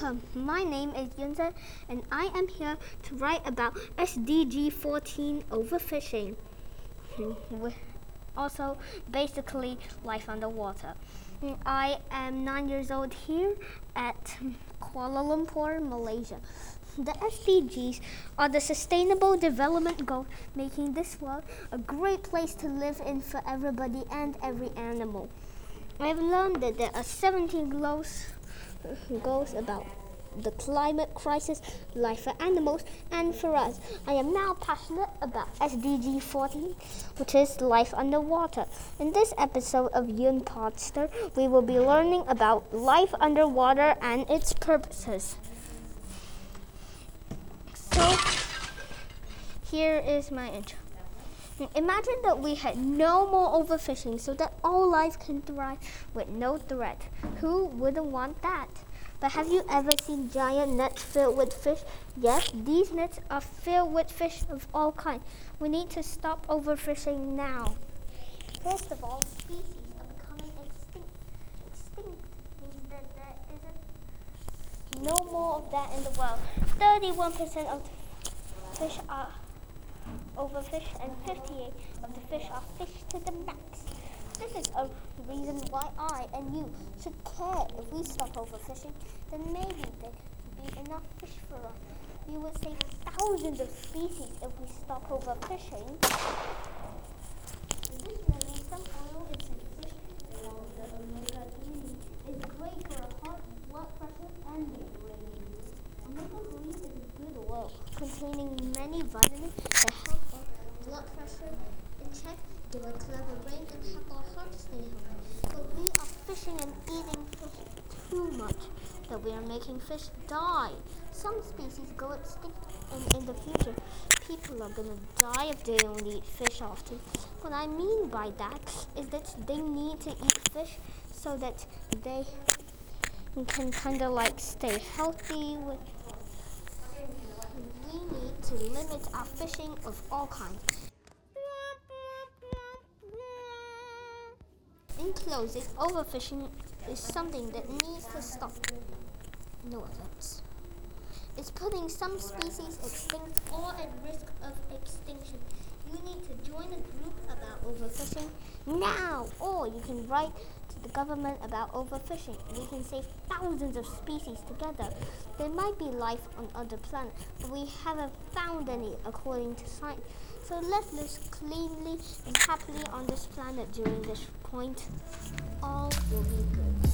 Welcome. My name is Yun Zhe and I am here to write about SDG 14 overfishing. Also, basically, life underwater. I am nine years old here at Kuala Lumpur, Malaysia. The SDGs are the Sustainable Development Goals, making this world a great place to live in for everybody and every animal. I've learned that there are 17 goals, goals about the climate crisis, life for animals, and for us. I am now passionate about SDG 14, which is life underwater. In this episode of Yun Podster, we will be learning about life underwater and its purposes. So, here is my intro. Imagine that we had no more overfishing so that all life can thrive with no threat. Who wouldn't want that? But have you ever seen giant nets filled with fish? Yes, these nets are filled with fish of all kinds. We need to stop overfishing now. First of all, species are becoming extinct. Extinct means that there isn't no more of that in the world. 31% of fish are overfished and 58 of the fish are fished to the max. This is a reason why I and you should care if we stop overfishing, then maybe there could be enough fish for us. We would save thousands of species if we stop overfishing. Additionally, some oil is in fish along the omega-3 is great for heart, blood pressure, and brain. Omega-3 is a containing many vitamins that help our blood pressure in check, give a clever brain, and help our heart stay healthy. But we are fishing and eating fish too much that we are making fish die. Some species go extinct, and in the future, people are gonna die if they don't eat fish often. What I mean by that is that they need to eat fish so that they can kind of like stay healthy with we need to limit our fishing of all kinds. In closing, overfishing is something that needs to stop. No offense. It's putting some species extinct or at risk of extinction. You need to join a group about overfishing now, or you can write the government about overfishing. We can save thousands of species together. There might be life on other planets, but we haven't found any according to science. So let's live cleanly and happily on this planet during this point. All will be good.